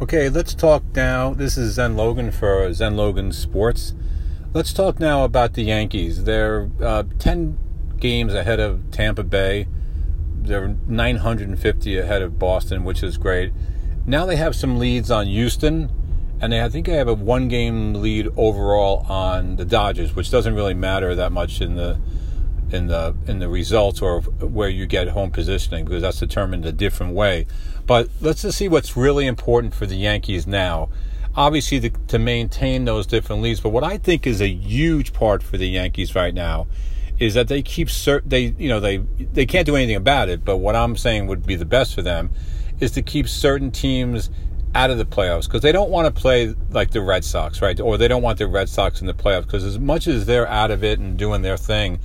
Okay, let's talk now. This is Zen Logan for Zen Logan Sports. Let's talk now about the Yankees. They're uh, 10 games ahead of Tampa Bay. They're 950 ahead of Boston, which is great. Now they have some leads on Houston, and they, I think they have a one game lead overall on the Dodgers, which doesn't really matter that much in the in the in the results or where you get home positioning because that's determined a different way. But let's just see what's really important for the Yankees now. Obviously, the, to maintain those different leads, but what I think is a huge part for the Yankees right now is that they keep cert- they you know they they can't do anything about it. But what I'm saying would be the best for them is to keep certain teams out of the playoffs because they don't want to play like the Red Sox, right? Or they don't want the Red Sox in the playoffs because as much as they're out of it and doing their thing,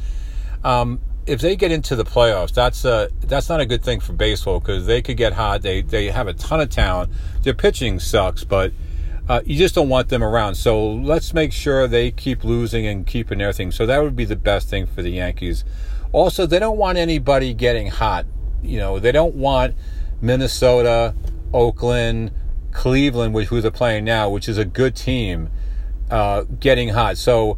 um, if they get into the playoffs, that's a that's not a good thing for baseball because they could get hot. They they have a ton of talent. Their pitching sucks, but uh, you just don't want them around. So let's make sure they keep losing and keeping everything. So that would be the best thing for the Yankees. Also, they don't want anybody getting hot. You know, they don't want Minnesota, Oakland, Cleveland, which who they're playing now, which is a good team, uh, getting hot. So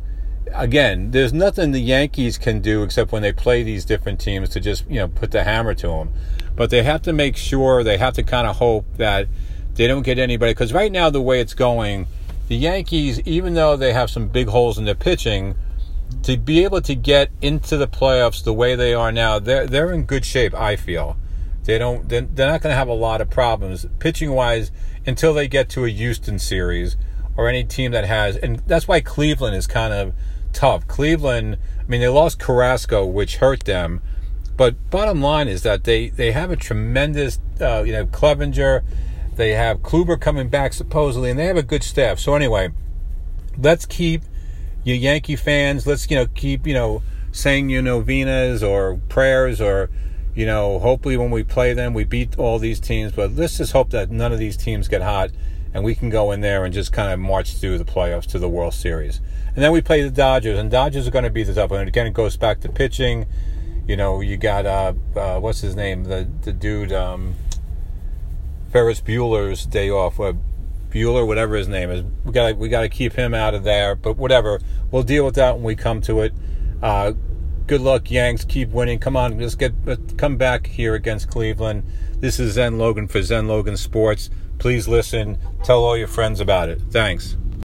again, there's nothing the Yankees can do except when they play these different teams to just you know put the hammer to them. But they have to make sure they have to kind of hope that they don't get anybody because right now the way it's going, the Yankees, even though they have some big holes in their pitching, to be able to get into the playoffs the way they are now, they're they're in good shape. I feel they don't they're, they're not going to have a lot of problems pitching wise until they get to a Houston series or any team that has, and that's why Cleveland is kind of tough. Cleveland, I mean, they lost Carrasco, which hurt them. But bottom line is that they, they have a tremendous, uh, you know, Clevinger. They have Kluber coming back supposedly, and they have a good staff. So anyway, let's keep you Yankee fans. Let's you know keep you know saying your novenas or prayers or you know hopefully when we play them we beat all these teams. But let's just hope that none of these teams get hot and we can go in there and just kind of march through the playoffs to the World Series. And then we play the Dodgers, and Dodgers are going to be the tough. And again, it goes back to pitching. You know, you got uh, uh what's his name, the the dude, um, Ferris Bueller's day off. Uh, Bueller, whatever his name is, we got we got to keep him out of there. But whatever, we'll deal with that when we come to it. Uh, good luck, Yanks. Keep winning. Come on, let's get come back here against Cleveland. This is Zen Logan for Zen Logan Sports. Please listen. Tell all your friends about it. Thanks.